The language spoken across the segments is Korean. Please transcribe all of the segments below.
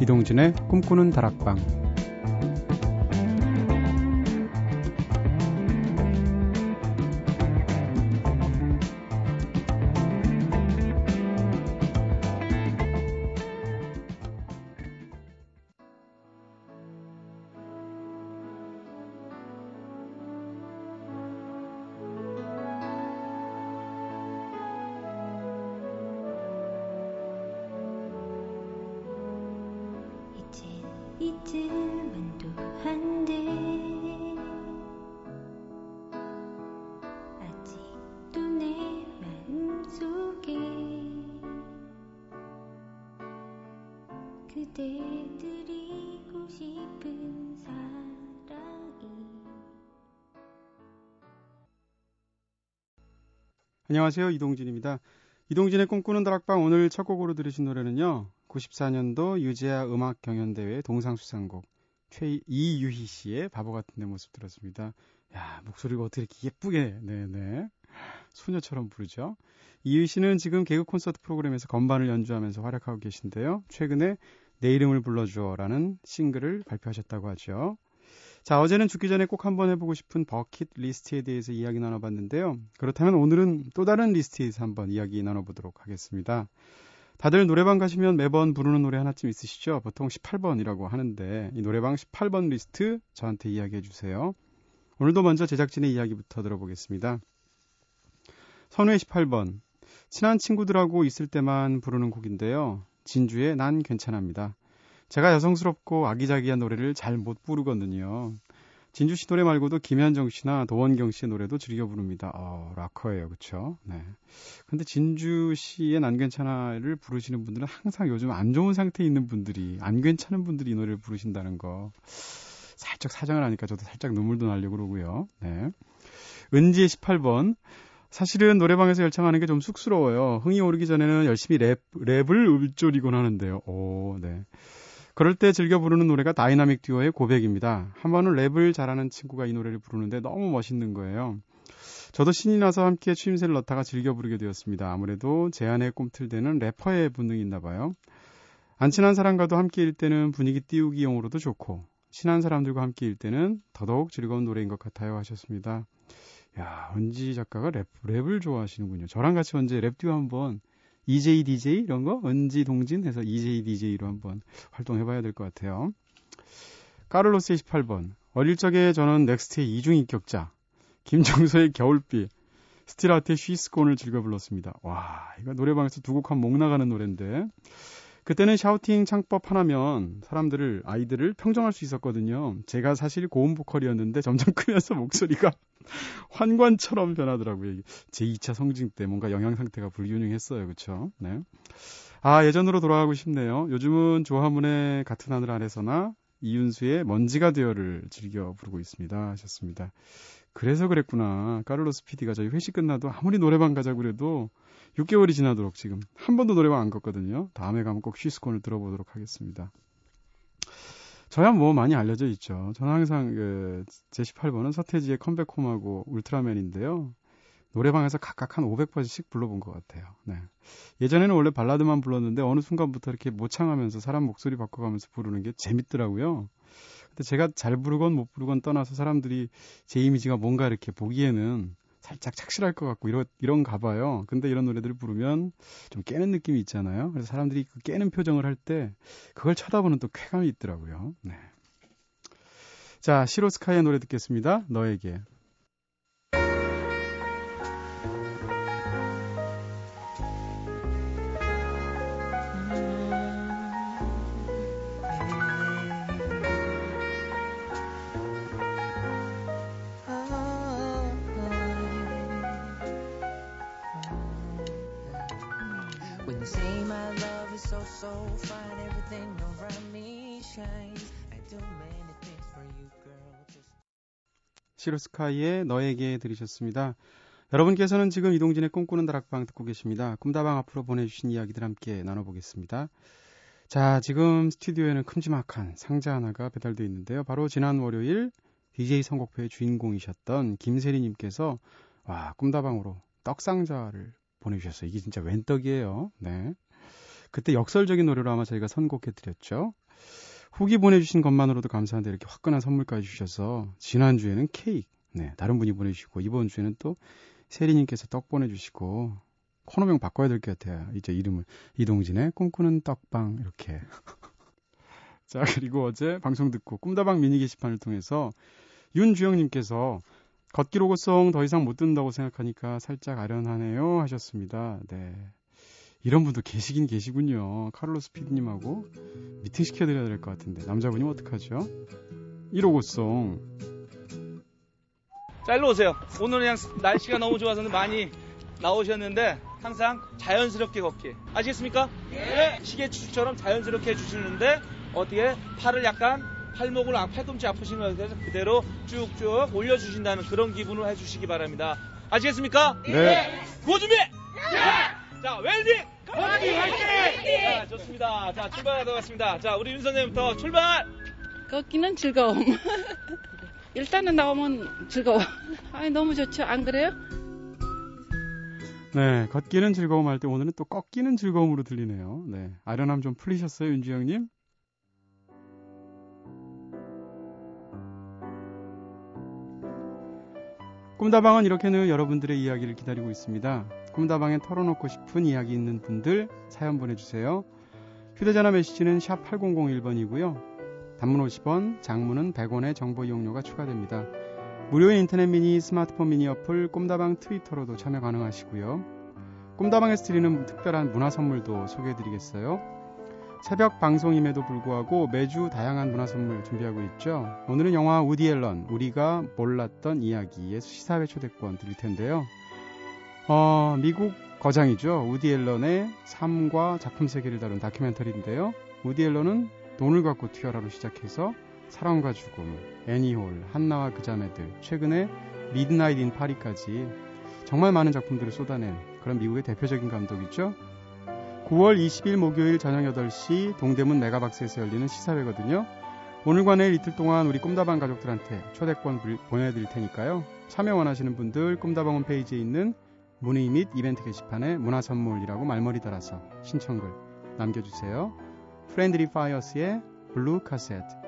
이동진의 꿈꾸는 다락방 안녕하세요 이동진입니다. 이동진의 꿈꾸는 다락방 오늘 첫 곡으로 들으신 노래는요. 94년도 유재하 음악 경연대회 동상수상곡 최 이유희 씨의 바보 같은 내 모습 들었습니다. 야 목소리가 어떻게 이렇게 예쁘게 네 네 소녀처럼 부르죠. 이유희 씨는 지금 개그 콘서트 프로그램에서 건반을 연주하면서 활약하고 계신데요. 최근에 내 이름을 불러주어라는 싱글을 발표하셨다고 하죠. 자, 어제는 죽기 전에 꼭 한번 해보고 싶은 버킷 리스트에 대해서 이야기 나눠봤는데요. 그렇다면 오늘은 또 다른 리스트에서 한번 이야기 나눠보도록 하겠습니다. 다들 노래방 가시면 매번 부르는 노래 하나쯤 있으시죠? 보통 18번이라고 하는데 이 노래방 18번 리스트 저한테 이야기해 주세요. 오늘도 먼저 제작진의 이야기부터 들어보겠습니다. 선회 18번. 친한 친구들하고 있을 때만 부르는 곡인데요. 진주의 난 괜찮합니다. 제가 여성스럽고 아기자기한 노래를 잘 못 부르거든요. 진주 씨 노래 말고도 김현정 씨나 도원경 씨의 노래도 즐겨 부릅니다. 어, 락커예요. 그쵸? 네. 근데 진주 씨의 난 괜찮아를 부르시는 분들은 항상 요즘 안 좋은 상태에 있는 분들이, 안 괜찮은 분들이 이 노래를 부르신다는 거. 살짝 사정을 하니까 저도 살짝 눈물도 나려고 그러고요. 네. 은지의 18번. 사실은 노래방에서 열창하는 게 좀 쑥스러워요. 흥이 오르기 전에는 열심히 랩, 랩을 읊조리곤 하는데요. 오, 네. 그럴 때 즐겨 부르는 노래가 다이나믹 듀오의 고백입니다. 한 번은 랩을 잘하는 친구가 이 노래를 부르는데 너무 멋있는 거예요. 저도 신이 나서 함께 추임새를 넣다가 즐겨 부르게 되었습니다. 아무래도 제 안에 꿈틀대는 래퍼의 본능이 있나 봐요. 안 친한 사람과도 함께일 때는 분위기 띄우기용으로도 좋고 친한 사람들과 함께일 때는 더더욱 즐거운 노래인 것 같아요 하셨습니다. 야, 은지 작가가 랩, 랩을 좋아하시는군요. 저랑 같이 언제 랩 듀오 한번 EJ DJ 이런 거 은지 동진 해서 EJ DJ로 한번 활동해봐야 될 것 같아요. 까를로스 28번 어릴 적에 저는 넥스트의 이중 인격자 김정서의 겨울비 스틸아트의 쉬스콘을 즐겨 불렀습니다. 와 이거 노래방에서 두 곡 한 목 나가는 노래인데 그때는 샤우팅 창법 하나면 사람들을 아이들을 평정할 수 있었거든요. 제가 사실 고음 보컬이었는데 점점 크면서 목소리가 환관처럼 변하더라고요. 제 2차 성징 때 뭔가 영양 상태가 불균형했어요. 그렇죠? 네. 아, 예전으로 돌아가고 싶네요. 요즘은 조화문의 같은 하늘 아래서나 이윤수의 먼지가 되어를 즐겨 부르고 있습니다. 하셨습니다. 그래서 그랬구나. 까를로스 PD가 저희 회식 끝나도 아무리 노래방 가자고 그래도 6개월이 지나도록 지금 한 번도 노래방 안 갔거든요. 다음에 가면 꼭 쉬스콘을 들어보도록 하겠습니다. 저야 뭐 많이 알려져 있죠. 저는 항상 그 제18번은 서태지의 컴백홈하고 울트라맨인데요. 노래방에서 각각 한 500번씩 불러본 것 같아요. 네. 예전에는 원래 발라드만 불렀는데 어느 순간부터 이렇게 모창하면서 사람 목소리 바꿔가면서 부르는 게 재밌더라고요. 근데 제가 잘 부르건 못 부르건 떠나서 사람들이 제 이미지가 뭔가 이렇게 보기에는 살짝 착실할 것 같고 이런 이런가 봐요. 근데 이런 노래들을 부르면 좀 깨는 느낌이 있잖아요. 그래서 사람들이 그 깨는 표정을 할 때 그걸 쳐다보는 또 쾌감이 있더라고요. 네. 자, 시로스카의 노래 듣겠습니다. 너에게. 시로스카이의 너에게 들으셨습니다. 여러분께서는 지금 이동진의 꿈꾸는 다락방 듣고 계십니다. 꿈다방 앞으로 보내주신 이야기들 함께 나눠보겠습니다. 자, 지금 스튜디오에는 큼지막한 상자 하나가 배달되어 있는데요. 바로 지난 월요일 DJ 선곡표의 주인공이셨던 김세리님께서 와, 꿈다방으로 떡상자를 보내주셨어요. 이게 진짜 웬 떡이에요. 네. 그때 역설적인 노래로 아마 저희가 선곡해드렸죠. 후기 보내주신 것만으로도 감사한데 이렇게 화끈한 선물까지 주셔서 지난주에는 케이크, 네, 다른 분이 보내주시고 이번 주에는 또 세리님께서 떡 보내주시고 코너명 바꿔야 될 것 같아요. 이제 이름을 이동진의 꿈꾸는 떡방 이렇게. 자 그리고 어제 방송 듣고 꿈다방 미니 게시판을 통해서 윤주영님께서 걷길 오고송 더 이상 못 듣는다고 생각하니까 살짝 아련하네요 하셨습니다. 네. 이런 분도 계시긴 계시군요. 카를로스 피디님하고 미팅 시켜드려야 될 것 같은데 남자분이 어떡하죠? 1호고송 자 일로 오세요. 오늘은 그냥 날씨가 너무 좋아서 많이 나오셨는데 항상 자연스럽게 걷기 아시겠습니까? 네. 시계 추처럼 자연스럽게 해주시는데 어떻게 팔을 약간 팔목을 아, 팔꿈치 아프신 것에서 그대로 쭉쭉 올려주신다는 그런 기분을 해주시기 바랍니다. 아시겠습니까? 네. 고 준비! 네. 자 웰딩! 걷기 화이팅! 자 좋습니다. 자 출발하도록 하겠습니다. 자 우리 윤 선생님부터 출발! 걷기는 즐거움. 일단은 나오면 즐거워. 아니, 너무 좋죠. 안 그래요? 네, 걷기는 즐거움 할 때 오늘은 또 꺾이는 즐거움으로 들리네요. 네, 아련함 좀 풀리셨어요, 윤주영님? 꿈다방은 이렇게 늘 여러분들의 이야기를 기다리고 있습니다. 꿈다방에 털어놓고 싶은 이야기 있는 분들 사연 보내주세요. 휴대전화 메시지는 샵 8001번이고요. 단문 50원, 장문은 100원의 정보 이용료가 추가됩니다. 무료인 인터넷 미니, 스마트폰 미니 어플, 꿈다방 트위터로도 참여 가능하시고요. 꿈다방에서 드리는 특별한 문화 선물도 소개해드리겠어요. 새벽 방송임에도 불구하고 매주 다양한 문화 선물 준비하고 있죠. 오늘은 영화 우디 앨런, 우리가 몰랐던 이야기의 시사회 초대권 드릴 텐데요. 어, 미국 거장이죠. 우디 앨런의 삶과 작품 세계를 다룬 다큐멘터리인데요. 우디 앨런은 돈을 갖고 튀어라로 시작해서 사랑과 죽음, 애니홀, 한나와 그 자매들, 최근에 미드나잇 인 파리까지 정말 많은 작품들을 쏟아낸 그런 미국의 대표적인 감독이죠. 9월 20일 목요일 저녁 8시 동대문 메가박스에서 열리는 시사회거든요. 오늘과 내일 이틀 동안 우리 꿈다방 가족들한테 초대권 보내드릴 테니까요. 참여 원하시는 분들 꿈다방 홈페이지에 있는 문의 및 이벤트 게시판에 문화선물이라고 말머리 달아서 신청글 남겨주세요. 프렌드리 파이어스의 블루 카세트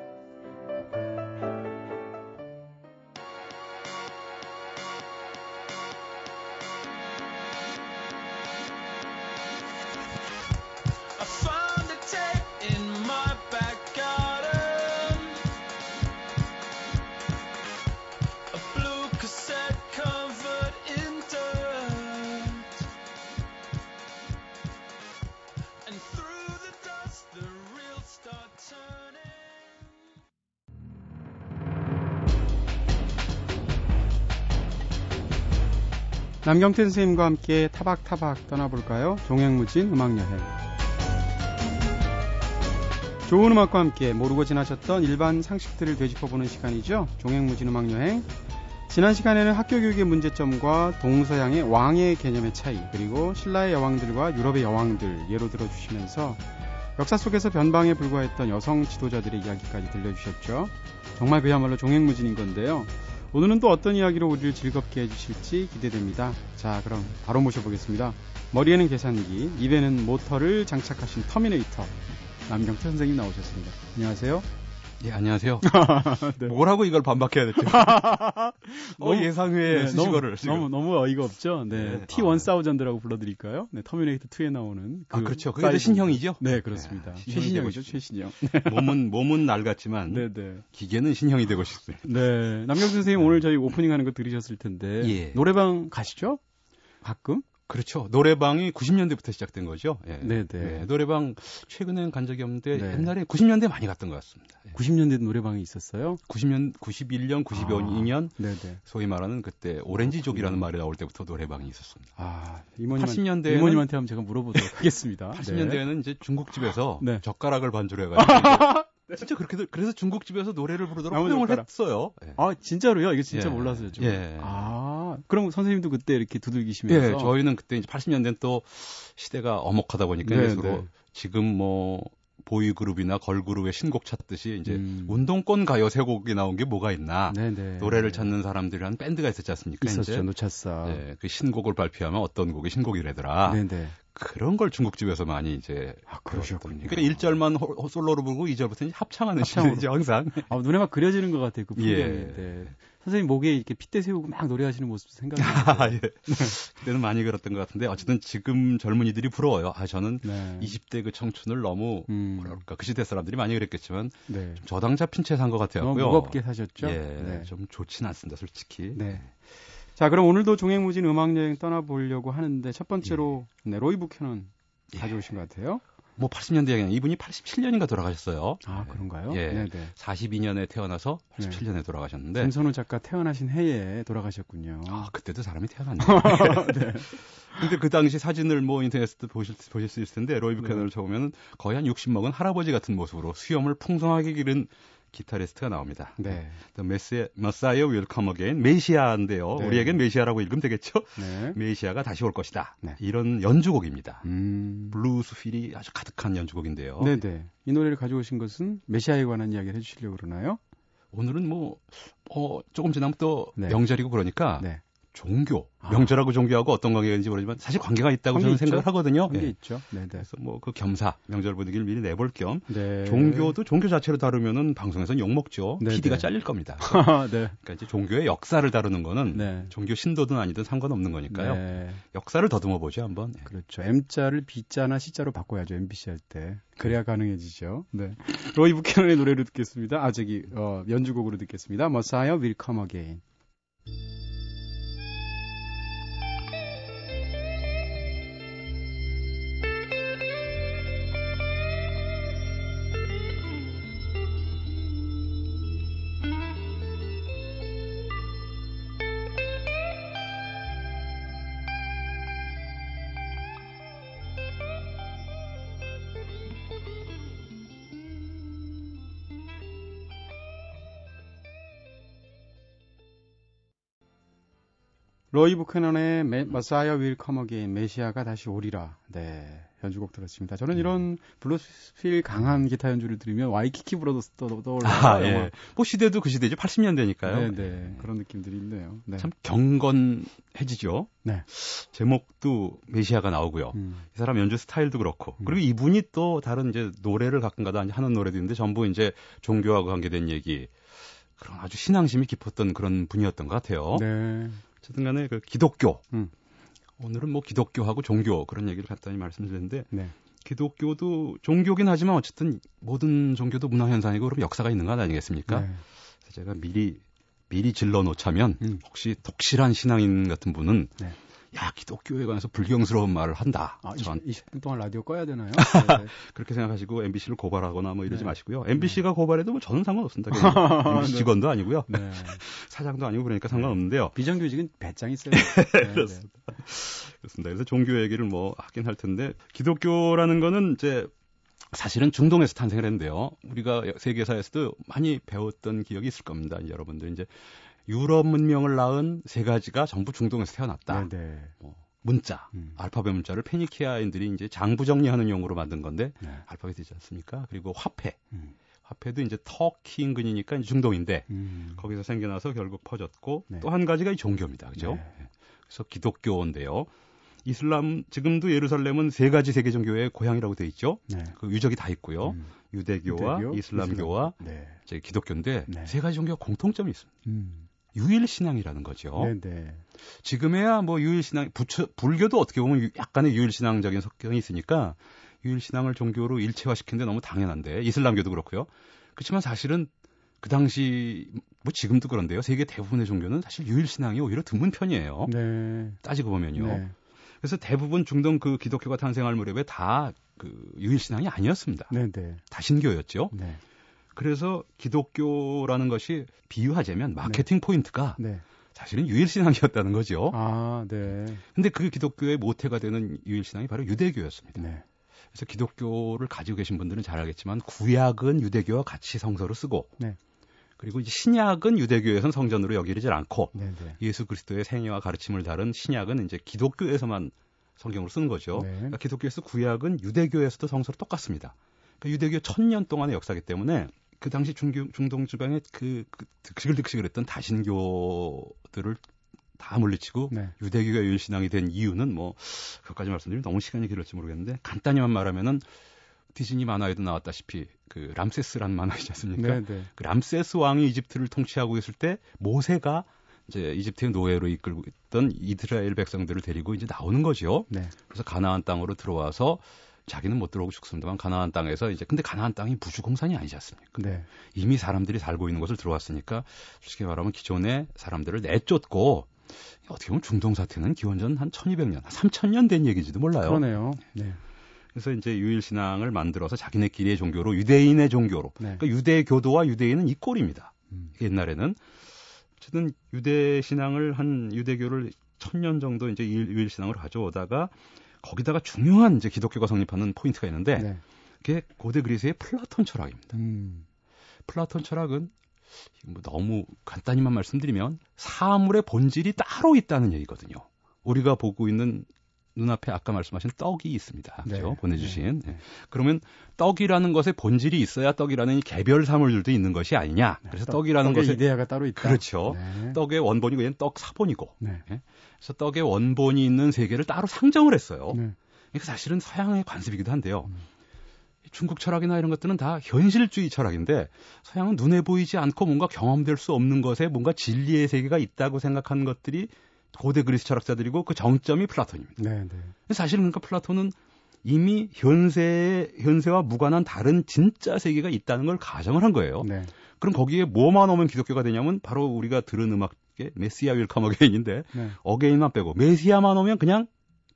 남경태 선생님과 함께 타박타박 떠나볼까요? 종횡무진 음악여행. 좋은 음악과 함께 모르고 지나셨던 일반 상식들을 되짚어보는 시간이죠. 종횡무진 음악여행. 지난 시간에는 학교 교육의 문제점과 동서양의 왕의 개념의 차이, 그리고 신라의 여왕들과 유럽의 여왕들 예로 들어주시면서 역사 속에서 변방에 불과했던 여성 지도자들의 이야기까지 들려주셨죠. 정말 그야말로 종횡무진인 건데요. 오늘은 또 어떤 이야기로 우리를 즐겁게 해주실지 기대됩니다. 자, 그럼 바로 모셔보겠습니다. 머리에는 계산기, 입에는 모터를 장착하신 터미네이터 남경태 선생님 나오셨습니다. 안녕하세요. 예, 안녕하세요. 네. 뭐라고 이걸 반박해야 됐죠? 어, 예상외 네, 수식어를. 너무, 너무, 너무 어이가 없죠? 네. 네. T1 사우전드라고 불러드릴까요? 네, 터미네이터 2에 나오는. 그 아, 그렇죠. 그게 신형이죠? 네, 그렇습니다. 네, 최신형이죠, 최신형. 몸은, 몸은 낡았지만. 네, 네. 기계는 신형이 되고 싶습니다. 네. 남경 선생님 오늘 저희 오프닝 하는 거 들으셨을 텐데. 예. 노래방 가시죠? 가끔? 그렇죠. 노래방이 90년대부터 시작된 거죠. 예. 네네. 네. 예, 노래방 최근엔 간 적이 없는데 네. 옛날에 90년대 많이 갔던 것 같습니다. 예. 90년대 노래방이 있었어요? 90년, 91년, 92년 아, 네네. 소위 말하는 그때 오렌지족이라는 말이 나올 때부터 노래방이 있었습니다. 아, 이모님 80년대 이모님한테 한번 제가 물어보도록 하겠습니다. 80년대에는 네. 이제 중국집에서 네. 젓가락을 반주로 해가지고 네. 진짜 그렇게 그래서 중국집에서 노래를 부르도록 허용을 했어요. 예. 아 진짜로요? 이거 진짜 예. 몰랐어요. 좀. 예. 아 그럼 선생님도 그때 이렇게 두들기시면서? 예, 저희는 그때 이제 80년대는 또 시대가 엄혹하다 보니까 네, 서로 네. 지금 뭐 보이그룹이나 걸그룹의 신곡 찾듯이 이제 음. 운동권 가요 세 곡이 나온 게 뭐가 있나 네네. 노래를 찾는 사람들이란 밴드가 있었지 않습니까? 있었죠 이제. 노차사. 네, 그 신곡을 발표하면 어떤 곡이 신곡이래더라. 네네. 그런 걸 중국집에서 많이 이제 아 그러셨군요. 그러니까 1절만 호, 솔로로 부르고 2절부터는 합창하는 시이죠 항상. 아, 눈에 막 그려지는 것 같아요. 그 예. 프로그램이. 예. 네. 선생님 목에 이렇게 핏대 세우고 막 노래하시는 모습 생각이. 아, 예. 그때는 많이 그랬던 것 같은데 어쨌든 지금 젊은이들이 부러워요. 아 저는 네. 20대 그 청춘을 너무 음. 뭐랄까 그 시대 사람들이 많이 그랬겠지만 네. 좀 저당 잡힌 채 산 것 같아요. 무겁게 사셨죠? 예, 네. 좀 좋진 않습니다, 솔직히. 네. 자, 그럼 오늘도 종횡무진 음악 여행 떠나보려고 하는데 첫 번째로 예. 네, 로이 부캐넌 예. 가져오신 것 같아요. 뭐 80년대 에 이분이 87년인가 돌아가셨어요. 아 그런가요? 예. 네네. 42년에 태어나서 87년에 네. 돌아가셨는데. 김선우 작가 태어나신 해에 돌아가셨군요. 아 그때도 사람이 태어났네요. 네. 근데 그 당시 사진을 뭐 인터넷에도 보실, 보실 수 있을 텐데 로이 부캐넌을 네. 쳐보면 거의 한 60 먹은 할아버지 같은 모습으로 수염을 풍성하게 기른 기타리스트가 나옵니다. 네. 메시, Messiah Will Come Again 메시아인데요. 네. 우리에겐 메시아라고 읽으면 되겠죠? 네. 메시아가 다시 올 것이다. 네. 이런 연주곡입니다. 음. 블루스 feel이 아주 가득한 연주곡인데요. 네네. 네. 이 노래를 가져오신 것은 메시아에 관한 이야기를 해주시려고 그러나요? 오늘은 뭐, 어, 조금 지나면 또 네. 명절이고 그러니까 네. 종교, 아. 명절하고 종교하고 어떤 관계가 있는지 모르지만 사실 관계가 있다고 관계 저는 있죠? 생각을 하거든요. 관계 네. 있죠. 네네. 그래서 뭐 그 겸사 명절 분위기를 미리 내볼 겸 네. 종교도 종교 자체로 다루면은 방송에서는 욕 먹죠. 네네. PD가 잘릴 겁니다. 네. 그러니까 이제 종교의 역사를 다루는 거는 네. 종교 신도든 아니든 상관없는 거니까요. 네. 역사를 더듬어 보죠 한번. 네. 그렇죠. M자를 B자나 C자로 바꿔야죠 MBC 할 때. 그래야 가능해지죠. 네. 로이 부캐넌의 노래를 듣겠습니다. 아 저기 어, 연주곡으로 듣겠습니다. Messiah Will Come Again. 로이 부캐넌의 Messiah Will Come Again 메시아가 다시 오리라. 네. 연주곡 들었습니다. 저는 이런 블루스 feel 강한 기타 연주를 들으면 와이키키 브라더스 떠올라요. 아, 예. 뭐 시대도 그 시대죠. 80년대니까요. 네, 네. 그런 느낌들이 있네요. 네. 참 경건해지죠. 네. 제목도 메시아가 나오고요. 음. 이 사람 연주 스타일도 그렇고. 음. 그리고 이분이 또 다른 이제 노래를 가끔가다 하는 노래도 있는데 전부 이제 종교하고 관계된 얘기. 그런 아주 신앙심이 깊었던 그런 분이었던 것 같아요. 네. 어쨌든 간에 그 기독교. 음. 오늘은 뭐 기독교하고 종교 그런 얘기를 간단히 말씀드렸는데 네. 기독교도 종교긴 하지만 어쨌든 모든 종교도 문화 현상이고 그럼 역사가 있는 것 아니겠습니까? 네. 그래서 제가 미리 미리 질러 놓자면 음. 혹시 독실한 신앙인 같은 분은 네. 야 기독교에 관해서 불경스러운 말을 한다. 아, 전 20, 분 동안 라디오 꺼야 되나요? 네. 그렇게 생각하시고 MBC를 고발하거나 뭐 이러지 네. 마시고요. MBC가 네. 고발해도 뭐 저는 상관없습니다. MBC 네. 직원도 아니고요. 네. 사장도 아니고 그러니까 상관없는데요. 비정규직은 배짱 있어요. 네, 그렇습니다. 그렇습니다. 그래서 종교 얘기를 뭐 하긴 할 텐데 기독교라는 거는 이제 사실은 중동에서 탄생을 했는데요. 우리가 세계사에서도 많이 배웠던 기억이 있을 겁니다. 여러분들 이제 유럽 문명을 낳은 세 가지가 전부 중동에서 태어났다. 네네. 네. 뭐 문자, 음. 알파벳 문자를 페니키아인들이 이제 장부 정리하는 용으로 만든 건데 네. 알파벳이지 않습니까? 그리고 화폐. 음. 화폐도 이제 터키 인근이니까 중동인데 음. 거기서 생겨나서 결국 퍼졌고 네. 또한 가지가 이 종교입니다. 그죠? 네. 그래서 기독교인데요. 이슬람 지금도 예루살렘은 세 가지 세계 종교의 고향이라고 돼 있죠. 네. 그 유적이 다 있고요. 음. 유대교와 유대교, 이슬람교와 이슬람. 네. 이제 기독교인데 네. 세 가지 종교가 공통점이 있습니다. 음. 유일 신앙이라는 거죠. 네네. 네. 지금에야 뭐 유일 신앙 부처 불교도 어떻게 보면 약간의 유일 신앙적인 성격이 있으니까 유일 신앙을 종교로 일체화시키는 데 너무 당연한데 이슬람교도 그렇고요. 그렇지만 사실은 그 당시 뭐 지금도 그런데요. 세계 대부분의 종교는 사실 유일 신앙이 오히려 드문 편이에요. 네. 따지고 보면요. 네. 그래서 대부분 중동 그 기독교가 탄생할 무렵에 다 그 유일 신앙이 아니었습니다. 네네. 네. 다 신교였죠. 네. 그래서 기독교라는 것이 비유하자면 마케팅 네. 포인트가 네. 사실은 유일신앙이었다는 거죠. 아, 네. 근데 그 기독교의 모태가 되는 유일신앙이 바로 유대교였습니다. 네. 그래서 기독교를 가지고 계신 분들은 잘 알겠지만 구약은 유대교와 같이 성서로 쓰고 네. 그리고 이제 신약은 유대교에서는 성전으로 여기지 않고 네네. 네. 예수 그리스도의 생애와 가르침을 다룬 신약은 이제 기독교에서만 성경으로 쓰는 거죠. 네. 그러니까 기독교에서 구약은 유대교에서도 성서로 똑같습니다. 그러니까 유대교 천년 동안의 역사기 때문에 그 당시 중교, 중동 지방에 그, 그 득실득실했던 다신교들을 다 물리치고 네. 유대교가 유일신앙이 된 이유는 뭐 그것까지 말씀드리면 너무 시간이 길을지 모르겠는데 간단히만 말하면은 디즈니 만화에도 나왔다시피 그 람세스라는 만화 있지 않습니까? 네, 네. 그 람세스 왕이 이집트를 통치하고 있을 때 모세가 이제 이집트의 노예로 이끌고 있던 이스라엘 백성들을 데리고 이제 나오는 거죠. 네. 그래서 가나안 땅으로 들어와서 자기는 못 들어오고 죽습니다만 가나안 땅에서 이제 근데 가나안 땅이 무주공산이 아니지 않습니까? 네. 이미 사람들이 살고 있는 곳을 들어왔으니까 솔직히 말하면 기존의 사람들을 내쫓고 어떻게 보면 중동 사태는 기원전 한 1200년, 한 3000년 된 얘기지도 몰라요. 그러네요. 네. 그래서 이제 유일 신앙을 만들어서 자기네끼리의 종교로 유대인의 종교로 네. 그러니까 유대교도와 유대인은 이 꼴입니다. 음. 옛날에는 어쨌든 유대 신앙을 한 유대교를 천년 정도 이제 일- 유일 신앙으로 가져오다가 거기다가 중요한 이제 기독교가 성립하는 포인트가 있는데 네. 그게 고대 그리스의 플라톤 철학입니다. 음. 플라톤 철학은 뭐 너무 간단히만 말씀드리면 사물의 본질이 따로 있다는 얘기거든요. 우리가 보고 있는 눈앞에 아까 말씀하신 떡이 있습니다. 네. 그죠? 보내주신. 네. 그러면 떡이라는 것의 본질이 있어야 떡이라는 이 개별 사물들도 있는 것이 아니냐. 그래서 떡- 떡이라는 떡의 것의 이데아가 따로 있다. 그렇죠. 네. 떡의 원본이고 얘는 떡 사본이고. 네. 그래서 떡의 원본이 있는 세계를 따로 상정을 했어요. 네. 이게 사실은 서양의 관습이기도 한데요. 음. 중국 철학이나 이런 것들은 다 현실주의 철학인데 서양은 눈에 보이지 않고 뭔가 경험될 수 없는 것에 뭔가 진리의 세계가 있다고 생각하는 것들이 고대 그리스 철학자들이고 그 정점이 플라톤입니다. 네, 네. 사실은 그러니까 플라톤은 이미 현세 현세와 무관한 다른 진짜 세계가 있다는 걸 가정을 한 거예요. 네. 그럼 거기에 뭐만 오면 기독교가 되냐면 바로 우리가 들은 음악의 Messiah Will Come Again인데 네. again만 빼고 메시아만 오면 그냥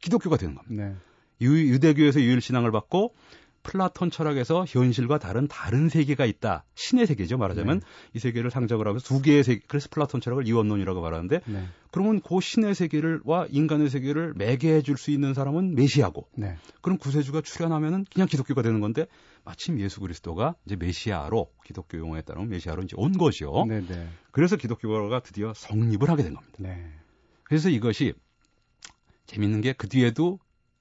기독교가 되는 겁니다. 네. 유, 유대교에서 유일 신앙을 받고 플라톤 철학에서 현실과 다른 다른 세계가 있다. 신의 세계죠. 말하자면 네. 이 세계를 상정을 하면서 두 개의 세계. 그래서 플라톤 철학을 이원론이라고 말하는데 네. 그러면 그 신의 세계를와 인간의 세계를 매개해 줄 수 있는 사람은 메시아고 네. 그럼 구세주가 출현하면은 그냥 기독교가 되는 건데 마침 예수 그리스도가 이제 메시아로 기독교 용어에 따르면 메시아로 이제 온 거죠. 네, 네. 그래서 기독교가 드디어 성립을 하게 된 겁니다. 네. 그래서 이것이 재밌는 게 그 뒤에도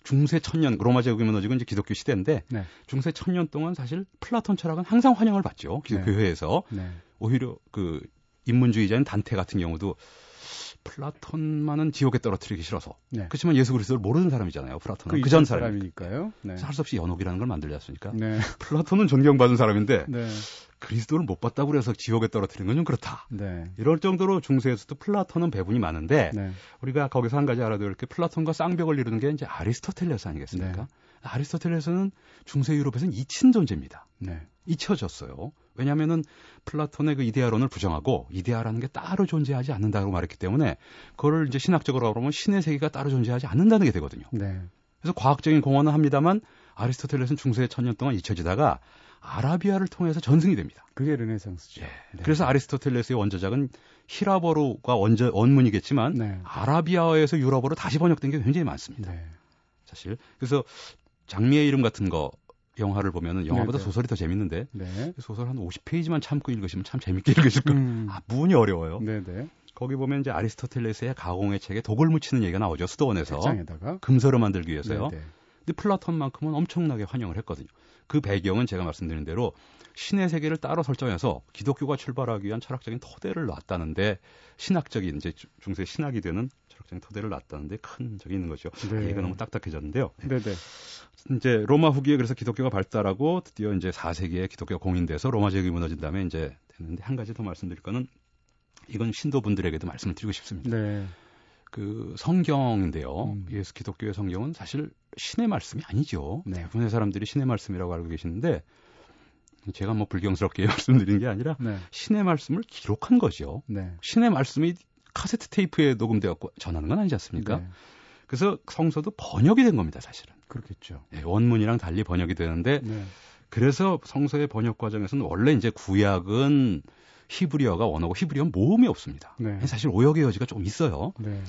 중세 천년 로마 제국이 무너지고 이제 기독교 시대인데 네. 중세 천년 동안 사실 플라톤 철학은 항상 환영을 받죠. 네. 기독교회에서 네. 오히려 그 인문주의자인 단테 같은 경우도 플라톤만은 지옥에 떨어뜨리기 싫어서 네. 그렇지만 예수 그리스도를 모르는 사람이잖아요. 플라톤은 그그전 사람이 사람이니까요. 네. 할수 없이 연옥이라는 걸 만들지 않습니까? 네. 플라톤은 존경받은 사람인데 네. 그리스도를 못 봤다고 그래서 지옥에 떨어뜨리는 건 좀 그렇다. 네. 이럴 정도로 중세에서도 플라톤은 배분이 많은데 네. 우리가 거기서 한 가지 알아둬야 할 게 플라톤과 쌍벽을 이루는 게 이제 아리스토텔레스 아니겠습니까? 네. 아리스토텔레스는 중세 유럽에서는 잊힌 존재입니다. 네. 잊혀졌어요. 왜냐하면은 플라톤의 그 이데아론을 부정하고 이데아라는 게 따로 존재하지 않는다고 말했기 때문에 그거를 이제 신학적으로 그러면 신의 세계가 따로 존재하지 않는다는 게 되거든요. 네. 그래서 과학적인 공헌은 합니다만 아리스토텔레스는 중세 천년 동안 잊혀지다가 아라비아를 통해서 전승이 됩니다. 그게 르네상스죠. 예. 네. 그래서 아리스토텔레스의 원저작은 히라버로가 원저 원문이겠지만 네. 아라비아어에서 유럽어로 다시 번역된 게 굉장히 많습니다. 네. 사실 그래서 장미의 이름 같은 거 영화를 보면은 영화보다 네, 네. 소설이 더 재밌는데 네. 소설 한 50페이지만 참고 읽으시면 참 재밌게 읽으실 거예요. 음. 아, 문이 어려워요. 네, 네. 거기 보면 이제 아리스토텔레스의 가공의 책에 독을 묻히는 얘기가 나오죠. 수도원에서 책장에다가 금서를 만들기 위해서요. 네, 네. 근데 플라톤만큼은 엄청나게 환영을 했거든요. 그 배경은 제가 말씀드린 대로 신의 세계를 따로 설정해서 기독교가 출발하기 위한 철학적인 토대를 놨다는데 신학적인 이제 주- 중세 신학이 되는 철학적인 토대를 놨다는데 큰 적이 있는 거죠. 네. 얘기가 너무 딱딱해졌는데요. 네, 네. 이제 로마 후기에 그래서 기독교가 발달하고 드디어 이제 4세기에 기독교가 공인돼서 로마 제국이 무너진 다음에 이제 됐는데 한 가지 더 말씀드릴 거는 이건 신도분들에게도 말씀을 드리고 싶습니다. 네. 그 성경인데요. 음. 예수 기독교의 성경은 사실 신의 말씀이 아니죠. 네. 대부분의 사람들이 신의 말씀이라고 알고 계시는데 제가 뭐 불경스럽게 말씀드리는 게 아니라 네. 신의 말씀을 기록한 거죠. 네. 신의 말씀이 카세트 테이프에 녹음되어 갖고 전하는 건 아니지 않습니까? 네. 그래서 성서도 번역이 된 겁니다, 사실은. 그렇겠죠. 예, 원문이랑 달리 번역이 되는데 네. 그래서 성서의 번역 과정에서는 원래 이제 구약은 히브리어가 원어고 히브리어는 모음이 없습니다. 네. 사실 오역의 여지가 좀 있어요. 네.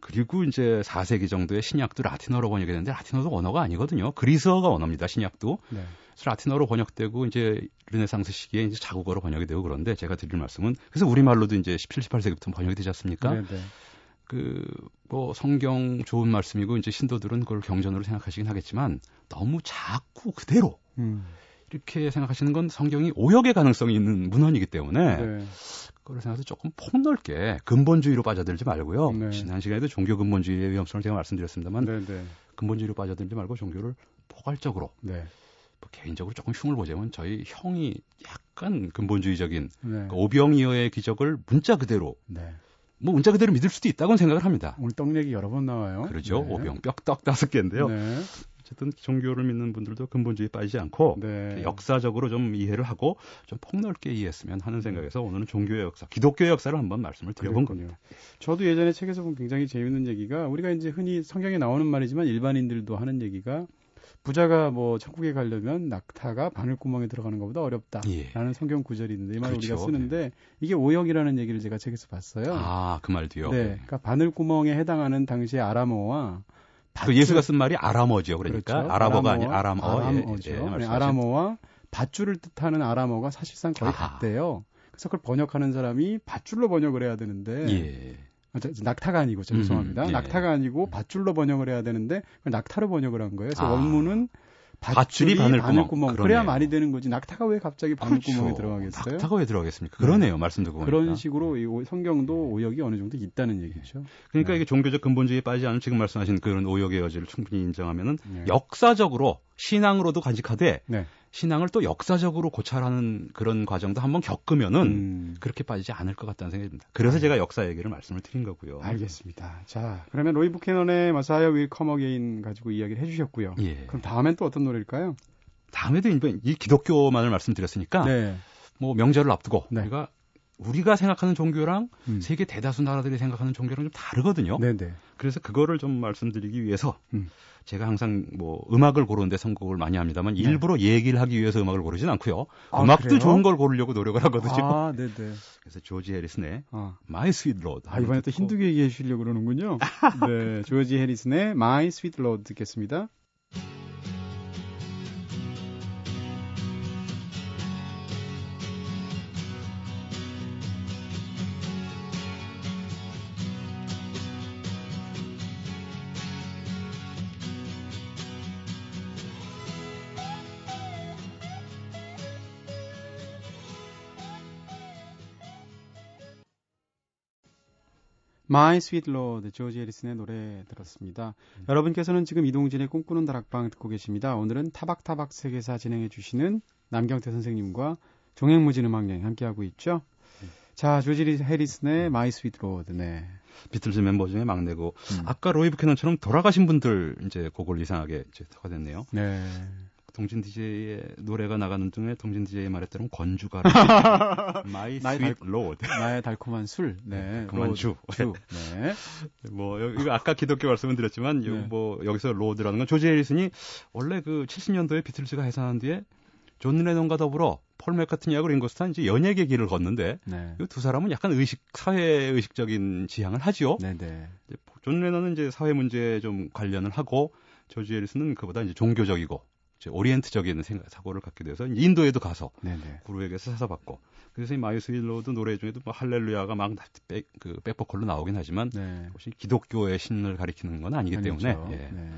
그리고 이제 4세기 정도의 신약도 라틴어로 번역이 되는데 라틴어도 언어가 아니거든요. 그리스어가 언어입니다. 신약도. 네. 그래서 라틴어로 번역되고 이제 르네상스 시기에 이제 자국어로 번역이 되고 그런데 제가 드릴 말씀은 그래서 우리말로도 이제 17, 18세기부터 번역이 되지 않습니까? 네, 네. 그뭐 성경 좋은 말씀이고 이제 신도들은 그걸 경전으로 생각하시긴 하겠지만 너무 자꾸 그대로 음. 이렇게 생각하시는 건 성경이 오역의 가능성이 있는 문헌이기 때문에 네. 그걸 생각해서 조금 폭넓게 근본주의로 빠져들지 말고요. 네. 지난 시간에도 종교 근본주의의 위험성을 제가 말씀드렸습니다만 네, 네. 근본주의로 빠져들지 말고 종교를 포괄적으로 네. 뭐 개인적으로 조금 흉을 보자면 저희 형이 약간 근본주의적인 네. 그 오병이어의 기적을 문자 그대로 네. 뭐 문자 그대로 믿을 수도 있다고 생각을 합니다. 오늘 떡 얘기 여러 번 나와요. 그러죠. 네. 오병 뼈떡 다섯 개인데요. 네. 어쨌든 종교를 믿는 분들도 근본주의에 빠지지 않고 네. 역사적으로 좀 이해를 하고 좀 폭넓게 이해했으면 하는 생각에서 오늘은 종교의 역사, 기독교의 역사를 한번 말씀을 드려본 그랬군요. 겁니다. 저도 예전에 책에서 본 굉장히 재밌는 얘기가 우리가 이제 흔히 성경에 나오는 말이지만 일반인들도 하는 얘기가 부자가 뭐 천국에 가려면 낙타가 바늘구멍에 들어가는 것보다 어렵다라는 예. 성경 구절이 있는데 이 말을 그렇죠. 우리가 쓰는데 이게 오역이라는 얘기를 제가 책에서 봤어요. 아, 그 말도요. 네, 그러니까 바늘구멍에 해당하는 당시의 아람어와 그 예수가 쓴 말이 아람어죠. 그러니까 그렇죠. 아랍어가 아니 아람어. 아람어죠. 예, 예, 네, 아람어와 밧줄을 뜻하는 아람어가 사실상 거의 아하. 같대요. 그래서 그걸 번역하는 사람이 밧줄로 번역을 해야 되는데 예. 아, 저, 저 낙타가 아니고 저 죄송합니다. 음, 예. 낙타가 아니고 밧줄로 번역을 해야 되는데 낙타로 번역을 한 거예요. 그래서 아. 원문은 밧줄이 밧줄이 바늘구멍. 그래야. 말이 되는 거지. 낙타가 왜 갑자기 바늘구멍에 그렇죠. 들어가겠어요? 낙타가 왜 들어가겠습니까? 그러네요. 말씀 듣고 보니까. 그런 식으로 이 오- 성경도 오역이 어느 정도 있다는 얘기죠. 그러니까 네. 이게 종교적 근본주의에 빠지지 않은 지금 말씀하신 그런 오역의 여지를 충분히 인정하면은 네. 역사적으로 신앙으로도 간직하되 네. 신앙을 또 역사적으로 고찰하는 그런 과정도 한번 겪으면은 음, 그렇게 빠지지 않을 것 같다는 생각이 듭니다. 그래서 제가 역사 얘기를 말씀을 드린 거고요. 알겠습니다. 자, 그러면 로이 부캐넌의 마사야 윌 커머게인 가지고 이야기를 해주셨고요. 예. 그럼 다음엔 또 어떤 노래일까요? 다음에도 이 기독교만을 말씀드렸으니까 네. 뭐 명절을 앞두고 네. 우리가 우리가 생각하는 종교랑 음. 세계 대다수 나라들이 생각하는 종교랑 좀 다르거든요. 네네. 그래서 그거를 좀 말씀드리기 위해서 음. 제가 항상 뭐 음악을 고르는데 선곡을 많이 합니다만 네. 일부러 얘기를 하기 위해서 음악을 고르진 않고요. 아, 음악도 그래요? 좋은 걸 고르려고 노력을 하거든요. 아, 네네. 그래서 조지 해리슨의 아, My Sweet Lord. 아, 이번에 또 힌두교 얘기해 주려고 그러는군요. 네. 조지 해리슨의 My Sweet Lord 듣겠습니다. My Sweet Lord, 조지 해리슨의 노래 들었습니다. 여러분께서는 지금 이동진의 꿈꾸는 다락방 듣고 계십니다. 오늘은 타박타박 세계사 진행해 주시는 남경태 선생님과 종횡무진 음악여행 함께하고 있죠. 자, 조지 해리슨의 My Sweet Lord, 네. 비틀즈 멤버 중에 막내고 음. 아까 로이 부캐넌처럼 돌아가신 분들 이제 곡을 이상하게 이제 터가 됐네요. 네. 동진 DJ의 노래가 나가는 중에 동진 DJ의 말에 따르면 건주가 My 나의 Sweet Lord. 나의 달콤한 술, 네. 그만 Lord, 주. 주. 네. 뭐 여- 이거 아까 기독교 말씀을 드렸지만 요- 네. 뭐 여기서 Lord라는 건 조지 해리슨이 원래 그 70년도에 비틀즈가 해산한 뒤에 존 레논과 더불어 폴 맥카트니하고 링고 스탄 이제 연예계 길을 걷는데 네. 이두 사람은 약간 의식 사회 의식적인 지향을 하지요. 네, 네. 이제 존 레논은 이제 사회 문제에 좀 관련을 하고 조지 해리슨은 그보다 이제 종교적이고 오리엔트적인 생각 사고를 갖게 돼서 인도에도 가서 네, 네. 구루에게서 사사받고 그래서 이 My Sweet Lord 노래 중에도 뭐 할렐루야가 막 백, 그 백보컬로 나오긴 하지만 네. 혹시 기독교의 신을 가리키는 건 아니기 때문에. 예. 네.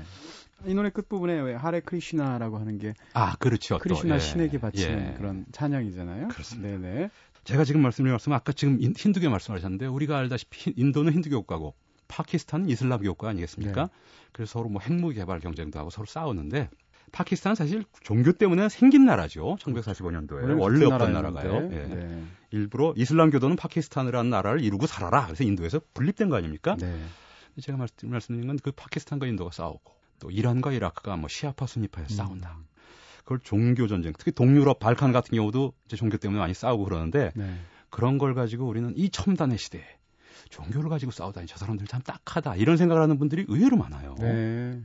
이 노래 끝 부분에 왜 하레 크리시나라고 하는 게 아 그렇죠 또, 크리시나 예. 신에게 바치는 예. 그런 찬양이잖아요. 그렇습니다. 네네. 제가 지금 말씀드린 말씀 아까 지금 인- 힌두교 말씀하셨는데 우리가 알다시피 히- 인도는 힌두교 국가고 파키스탄은 이슬람교 국가 아니겠습니까? 네. 그래서 서로 뭐 핵무 개발 경쟁도 하고 서로 싸우는데 파키스탄은 사실 종교 때문에 생긴 나라죠. 1945년도에 원래 없던 나라가요. 예. 네. 일부러 이슬람교도는 파키스탄이라는 나라를 이루고 살아라. 그래서 인도에서 분립된 거 아닙니까? 네. 제가 말씀, 말씀드린 건 그 파키스탄과 인도가 싸우고 또 이란과 이라크가 뭐 시아파 순위파에서 음. 싸운다. 그걸 종교 전쟁, 특히 동유럽 발칸 같은 경우도 이제 종교 때문에 많이 싸우고 그러는데 네. 그런 걸 가지고 우리는 이 첨단의 시대에 종교를 가지고 싸우다니 저 사람들 참 딱하다 이런 생각을 하는 분들이 의외로 많아요. 네.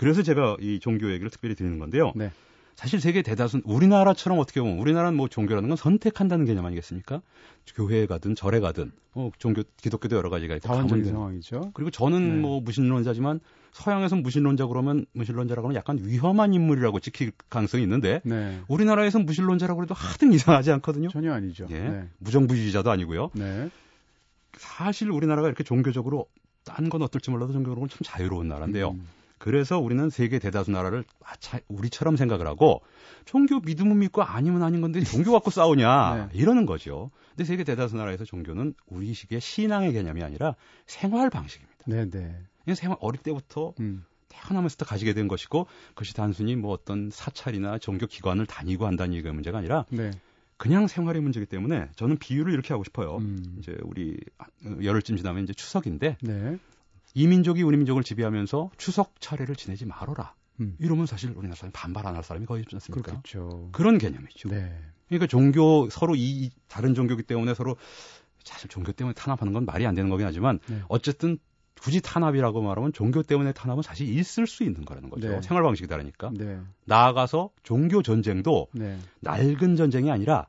그래서 제가 이 종교 얘기를 특별히 드리는 건데요. 네. 사실 세계 대다수 우리나라처럼 어떻게 보면 우리나라는 뭐 종교라는 건 선택한다는 개념 아니겠습니까? 교회에 가든 절에 가든 뭐 종교 기독교도 여러 가지가 있고 다원적인 상황이죠. 그리고 저는 네. 뭐 무신론자지만 서양에서 무신론자 그러면 무신론자라고 하면 약간 위험한 인물이라고 찍힐 가능성이 있는데 네. 우리나라에서 무신론자라고 해도 하등 이상하지 않거든요. 전혀 아니죠. 예. 네. 무정부주의자도 아니고요. 네. 사실 우리나라가 이렇게 종교적으로 딴 건 어떨지 몰라도 종교적으로 참 자유로운 나라인데요. 음. 그래서 우리는 세계 대다수 나라를 우리처럼 생각을 하고 종교 믿음은 믿고 아니면 아닌 건데 종교 갖고 싸우냐 네. 이러는 거죠. 근데 세계 대다수 나라에서 종교는 우리식의 신앙의 개념이 아니라 생활 방식입니다. 네, 네. 생활 어릴 때부터 음. 태어나면서부터 가지게 된 것이고 그것이 단순히 뭐 어떤 사찰이나 종교 기관을 다니고 한다는 얘기가 문제가 아니라 네. 그냥 생활의 문제이기 때문에 저는 비유를 이렇게 하고 싶어요. 음. 이제 우리 열흘쯤 지나면 이제 추석인데 네. 이 민족이 우리 민족을 지배하면서 추석 차례를 지내지 말아라. 음. 이러면 사실 우리나라 사람이 반발 안 할 사람이 거의 없지 않습니까? 그렇겠죠. 그런 개념이죠. 네. 그러니까 종교 서로 이 다른 종교기 때문에 서로 사실 종교 때문에 탄압하는 건 말이 안 되는 거긴 하지만 네. 어쨌든 굳이 탄압이라고 말하면 종교 때문에 탄압은 사실 있을 수 있는 거라는 거죠. 네. 생활 방식이 다르니까. 네. 나아가서 종교 전쟁도 네. 낡은 전쟁이 아니라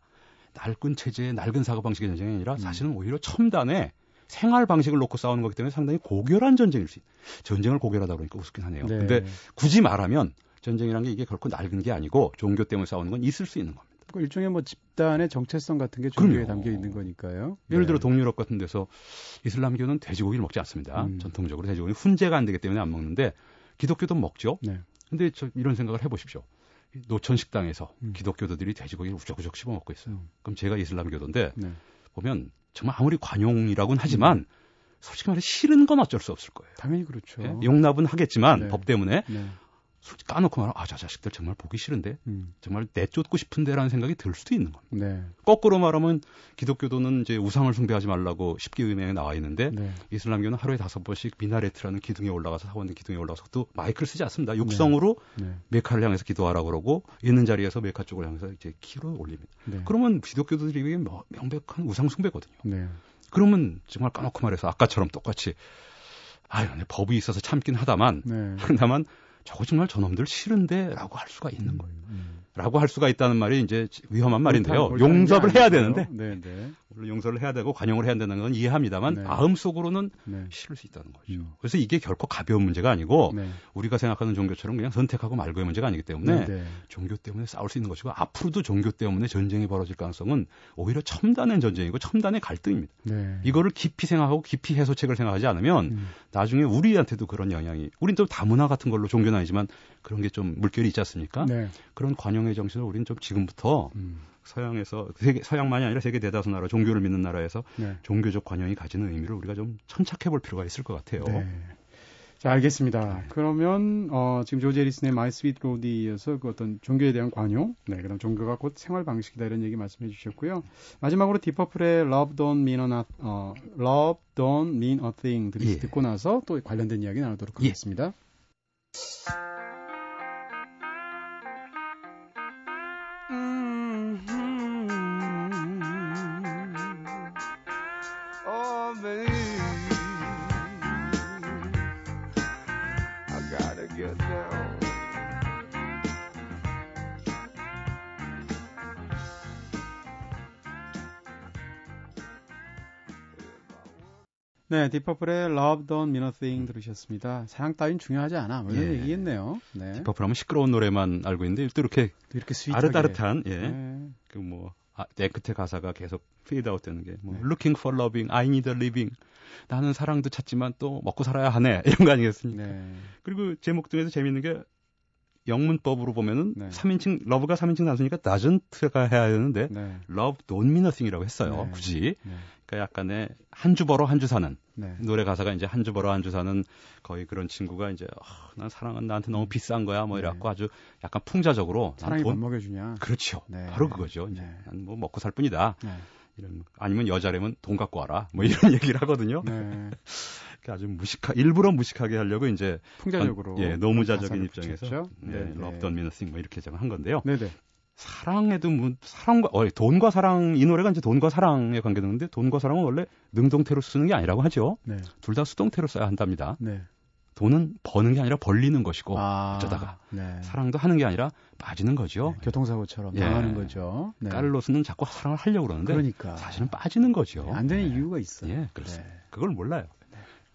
낡은 체제의 낡은 사고 방식의 전쟁이 아니라 음. 사실은 오히려 첨단의 생활 방식을 놓고 싸우는 거기 때문에 상당히 고결한 전쟁일 수 있. 전쟁을 고결하다 그러니까 우습긴 하네요. 네. 근데 굳이 말하면 전쟁이라는 게 이게 결코 낡은 게 아니고 종교 때문에 싸우는 건 있을 수 있는 겁니다. 그 일종의 뭐 집단의 정체성 같은 게 종교에 담겨 있는 거니까요. 예를 들어 네. 동유럽 같은 데서 이슬람교는 돼지고기를 먹지 않습니다. 음. 전통적으로 돼지고기는 훈제가 안 되기 때문에 안 먹는데 기독교도 먹죠. 네. 근데 저 이런 생각을 해보십시오. 노천 식당에서 음. 기독교도들이 돼지고기를 우적우적 씹어 먹고 있어요. 음. 그럼 제가 이슬람교도인데 네. 보면 정말 아무리 관용이라고는 하지만 음. 솔직히 말해 싫은 건 어쩔 수 없을 거예요. 당연히 그렇죠. 예? 용납은 하겠지만 네. 법 때문에 네. 솔직히 까놓고 말하면 아, 저 자식들 정말 보기 싫은데 음. 정말 내쫓고 싶은데라는 생각이 들 수도 있는 겁니다. 네. 거꾸로 말하면 기독교도는 이제 우상을 숭배하지 말라고 십계의명에 나와 있는데 네. 이슬람교는 하루에 다섯 번씩 미나레트라는 기둥에 올라가서 사원의 기둥에 올라가서 또 마이크를 쓰지 않습니다. 육성으로 네. 네. 메카를 향해서 기도하라고 그러고 있는 자리에서 메카 쪽을 향해서 이제 키로 올립니다. 네. 그러면 기독교도들이 명백한 우상 숭배거든요. 네. 그러면 정말 까놓고 말해서 아까처럼 똑같이 아유, 법이 있어서 참긴 하다만, 네. 다만 저거 정말 저놈들 싫은데 라고 할 수가 있는 음, 거예요. 음. 라고 할 수가 있다는 말이 이제 위험한 말인데요. 용서를 해야 되는데. 네, 네. 물론 용서를 해야 되고 관용을 해야 된다는 건 이해합니다만 네. 마음속으로는 네. 싫을 수 있다는 거죠. 음. 그래서 이게 결코 가벼운 문제가 아니고 네. 우리가 생각하는 종교처럼 그냥 선택하고 말고의 문제가 아니기 때문에 네, 네. 종교 때문에 싸울 수 있는 것이고 앞으로도 종교 때문에 전쟁이 벌어질 가능성은 오히려 첨단의 전쟁이고 첨단의 갈등입니다. 네. 이거를 깊이 생각하고 깊이 해소책을 생각하지 않으면 음. 나중에 우리한테도 그런 영향이 우린 또 다문화 같은 걸로 종교는 아니지만 그런 게 좀 물결이 있지 않습니까? 그런 관용의 정신을 우리는 좀 지금부터 음. 서양에서 세계 서양만이 아니라 세계 대다수 나라 종교를 믿는 나라에서 네. 종교적 관용이 가지는 의미를 우리가 좀 천착해 볼 필요가 있을 것 같아요. 네. 자, 알겠습니다. 네. 그러면 어, 지금 조지 해리슨의 My Sweet Lord에 이어서 그 어떤 종교에 대한 관용, 네, 그다음 종교가 곧 생활 방식이다 이런 얘기 말씀해 주셨고요. 마지막으로 디퍼플의 Love Don't Mean a 어, Love Don't Mean a Thing 예. 듣고 나서 또 관련된 이야기 나누도록 예. 하겠습니다. 예. 네, 딥 퍼플의 Love Don't Mean a Thing 들으셨습니다. 사랑 따윈 중요하지 않아. 뭐 이런 예. 얘기겠네요. 네. 딥 퍼플 하면 시끄러운 노래만 알고 있는데 또 이렇게, 또 이렇게 sweet하게. 아릇아릇한 예. 네. 그뭐 아, 내 끝에 가사가 계속 fade out 되는 게 뭐, 네. looking for loving, I need a living. 나는 사랑도 찾지만 또 먹고 살아야 하네. 이런 거 아니겠습니까? 네. 그리고 제목 중에서 재밌는 게 영문법으로 보면은 네. 3인칭 love가 3인칭 단수니까 doesn't가 해야 되는데 네. love don't mean nothing이라고 했어요. 네. 굳이. 네. 그러니까 약간의 한 주 벌어 한 주 사는 네. 노래 가사가 이제 한 주 벌어 한 주 사는 거의 그런 친구가 이제 어, 난 사랑은 나한테 너무 비싼 거야 뭐 이래갖고 네. 아주 약간 풍자적으로 사랑이 돈 먹여주냐. 그렇죠. 바로 그거죠. 이제 난 뭐 먹고 살 뿐이다. 이런 아니면 여자라면 돈 갖고 와라 뭐 이런 얘기를 하거든요. 아주 무식하 일부러 무식하게 하려고 이제 풍자적으로 예 노무자적인 입장에서 네, 럽던 미너싱 뭐 이렇게 제가 한 건데요. 네네. 사랑에도 뭐 사랑과 어 돈과 사랑 이 노래가 이제 돈과 사랑에 관계되는데 돈과 사랑은 원래 능동태로 쓰는 게 아니라고 하죠. 네. 둘다 수동태로 써야 한답니다. 네. 돈은 버는 게 아니라 벌리는 것이고 아, 어쩌다가 네. 사랑도 하는 게 아니라 빠지는 거죠. 네, 교통사고처럼 예. 당하는 거죠. 네. 까를로스는 자꾸 사랑을 하려고 그러는데 그러니까. 사실은 빠지는 거죠. 안 되는 네. 이유가 있어요. 예, 그렇습니다. 네. 그걸 몰라요.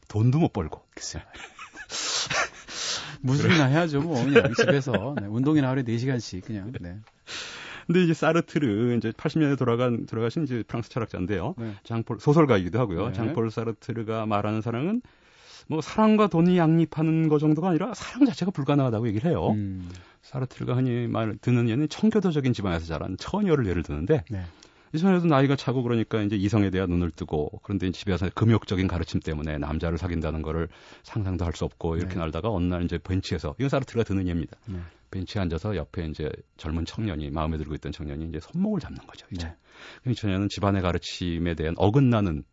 돈도 못 벌고. 글쎄. 무술이나 해야죠, 뭐. 그냥 집에서. 네, 운동이나 하루에 4시간씩 그냥. 네. 근데 이제 사르트르 이제 80년대 돌아간 돌아가신 이제 프랑스 철학자인데요. 네. 장폴 소설가이기도 하고요. 네. 장폴 사르트르가 말하는 사랑은 뭐 사랑과 돈이 양립하는 거 정도가 아니라 사랑 자체가 불가능하다고 얘기를 해요. 음. 사르트르가 흔히 말 듣는 예는 청교도적인 집안에서 자란 처녀를 예를 드는데 네. 이 처녀도 나이가 차고 그러니까 이제 이성에 대한 눈을 뜨고 그런데 집에서 금욕적인 가르침 때문에 남자를 사귄다는 거를 상상도 할 수 없고 이렇게 네. 날다가 어느 날 이제 벤치에서 이건 사르트르가 드는 예입니다. 네. 벤치에 앉아서 옆에 이제 젊은 청년이 마음에 들고 있던 청년이 이제 손목을 잡는 거죠. 이제 네. 그럼 이 처녀는 집안의 가르침에 대한 어긋나는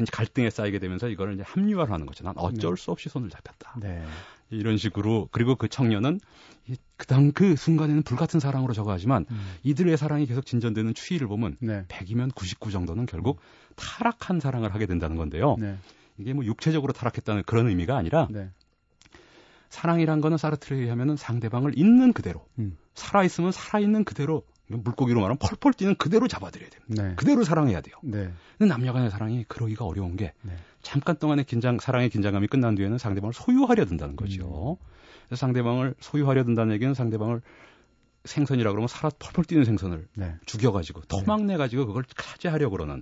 이제 갈등에 쌓이게 되면서 이거를 이제 합리화를 하는 거죠. 난 어쩔 수 없이 손을 잡혔다. 네. 이런 식으로 그리고 그 청년은 이- 그당 그 순간에는 불같은 사랑으로 저거하지만 음. 이들의 사랑이 계속 진전되는 추이를 보면 네. 100이면 99 정도는 결국 타락한 사랑을 하게 된다는 건데요. 네. 이게 뭐 육체적으로 타락했다는 그런 의미가 아니라 네. 사랑이란 거는 사르트르에 의하면 상대방을 있는 그대로 음. 살아있으면 살아있는 그대로 물고기로 말하면 펄펄 뛰는 그대로 잡아들여야 됩니다. 네. 그대로 사랑해야 돼요. 네. 근데 남녀 간의 사랑이 그러기가 어려운 게 네. 잠깐 동안의 긴장, 사랑의 긴장감이 끝난 뒤에는 상대방을 소유하려 든다는 거죠. 음. 그래서 상대방을 소유하려 든다는 얘기는 상대방을 생선이라 그러면 살아 펄펄 뛰는 생선을 네. 죽여가지고 토막내 가지고 그걸 차지하려고 그러는.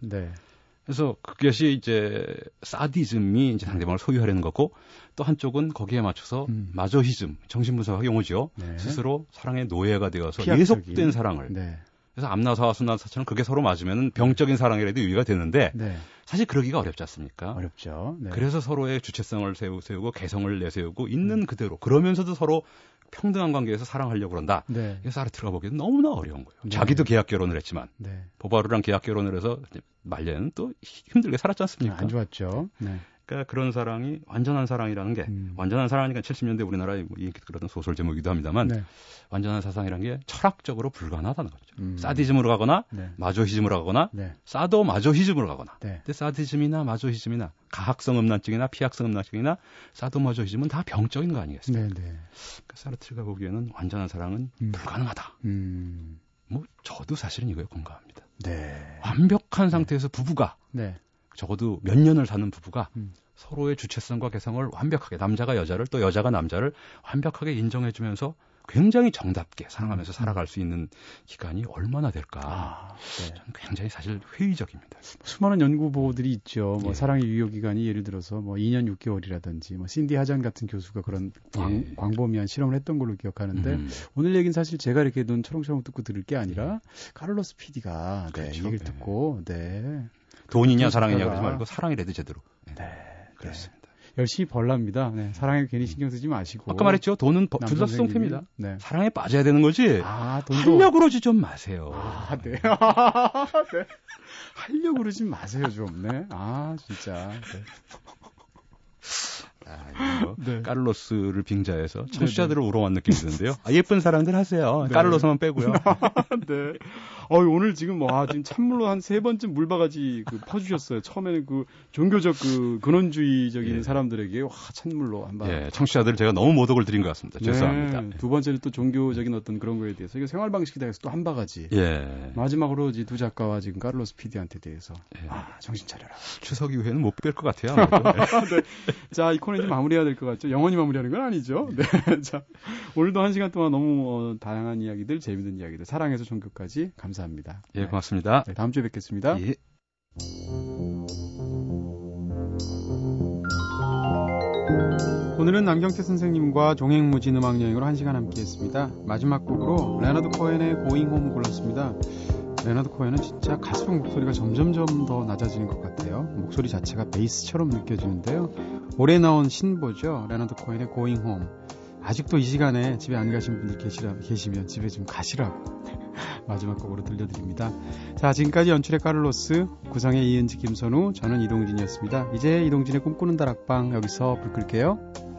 네. 그래서 그것이 이제 사디즘이 이제 상대방을 소유하려는 거고 또 한쪽은 거기에 맞춰서 음. 마조히즘, 정신분석학 용어죠. 네. 스스로 사랑의 노예가 되어서 피약적인. 예속된 사랑을. 네. 그래서 암나사와 순나사처럼 그게 서로 맞으면 병적인 사랑이라도 유의가 되는데 네. 사실 그러기가 어렵지 않습니까? 어렵죠. 네. 그래서 서로의 주체성을 세우, 세우고 개성을 내세우고 음. 있는 그대로 그러면서도 서로 평등한 관계에서 사랑하려고 그런다. 네. 이게 사르트가 보기에는 너무나 어려운 거예요. 네. 자기도 계약 결혼을 했지만 네. 보바르랑 계약 결혼을 해서 말년은 또 힘들게 살았지 않습니까? 안 좋았죠. 네. 그러니까 그런 사랑이 완전한 사랑이라는 게 음. 완전한 사랑이니까 70년대 우리나라의 뭐 인기 그런 소설 제목이기도 합니다만 네. 완전한 사상이라는 게 철학적으로 불가능하다는 거죠. 음. 사디즘으로 가거나 네. 마조히즘으로 가거나 네. 사도 마조히즘으로 가거나 네. 근데 사디즘이나 마조히즘이나 가학성 음란증이나 피학성 음란증이나 사도 마조히즘은 다 병적인 거 아니겠습니까? 네. 네. 그러니까 사르트르가 보기에는 완전한 사랑은 음. 불가능하다. 음. 뭐 저도 사실은 이거에 공감합니다. 네. 완벽 한 상태에서 부부가 네. 적어도 몇 년을 사는 부부가 음. 서로의 주체성과 개성을 완벽하게 남자가 여자를 또 여자가 남자를 완벽하게 인정해주면서 굉장히 정답게 사랑하면서 살아갈 수 있는 기간이 얼마나 될까? 아, 네. 저는 굉장히 사실 회의적입니다. 수많은 연구 보고들이 있죠. 뭐 예. 사랑의 유효 기간이 예를 들어서 뭐 2년 6개월이라든지 뭐 신디 하잔 같은 교수가 그런 광, 예. 광범위한 실험을 했던 걸로 기억하는데 음. 오늘 얘기는 사실 제가 이렇게 눈 초롱초롱 뜨고 들을 게 아니라 카를로스 PD가 네, 그렇죠. 얘기를 네. 듣고 네. 돈이냐 그 사랑이냐 그러지 말고 사랑이라도 제대로. 네, 네. 그렇습니다. 열심히 벌랍니다. 네. 사랑에 괜히 신경 쓰지 마시고. 아까 말했죠. 돈은 선생님이. 수동태입니다. 네. 사랑에 빠져야 되는 거지. 아, 돈도 하려고 그러지 좀 마세요. 아, 네. 네. 하려고 그러지 마세요, 좀. 네. 아, 진짜. 네. 아, 이거 네. 까를로스를 빙자해서 청취자들을 우롱한 느낌이 드는데요. 아, 예쁜 사랑들 하세요. 네. 까를로스만 빼고요. 네. 어, 오늘 지금 뭐, 아, 지금 찬물로 한 세 번쯤 물바가지 그 퍼주셨어요. 처음에는 그 종교적 그 근원주의적인 예. 사람들에게 와, 찬물로 한 방. 예, 청취자들 제가 너무 모독을 드린 것 같습니다. 죄송합니다. 네. 두 번째는 또 종교적인 어떤 그런 거에 대해서 이거 생활 방식에 대해서 또 한 바가지. 예. 마지막으로 이제 두 작가와 지금 카를로스 PD한테 대해서 예. 아, 정신 차려라. 추석 이후에는 못 뵐 것 같아요. 아무래도. 자, 이 코너 이제 마무리해야 될 것 같죠? 영원히 마무리하는 건 아니죠? 네. 자, 오늘도 한 시간 동안 너무 어, 다양한 이야기들, 재밌는 이야기들, 사랑에서 종교까지 감사 합니다. 예, 고맙습니다. 네, 다음 주에 뵙겠습니다. 예. 오늘은 남경태 선생님과 종횡무진 음악여행으로 한 시간 함께 했습니다. 마지막 곡으로 레너드 코엔의 Going Home 골랐습니다. 레너드 코엔은 진짜 갈수록 목소리가 점점점 더 낮아지는 것 같아요. 목소리 자체가 베이스처럼 느껴지는데요. 올해 나온 신보죠. 레너드 코엔의 Going Home. 아직도 이 시간에 집에 안 가신 분들 계시라, 계시면 집에 좀 가시라고 마지막 곡으로 들려드립니다. 자, 지금까지 연출의 카를로스, 구성의 이은지, 김선우, 저는 이동진이었습니다. 이제 이동진의 꿈꾸는 다락방 여기서 불 끌게요.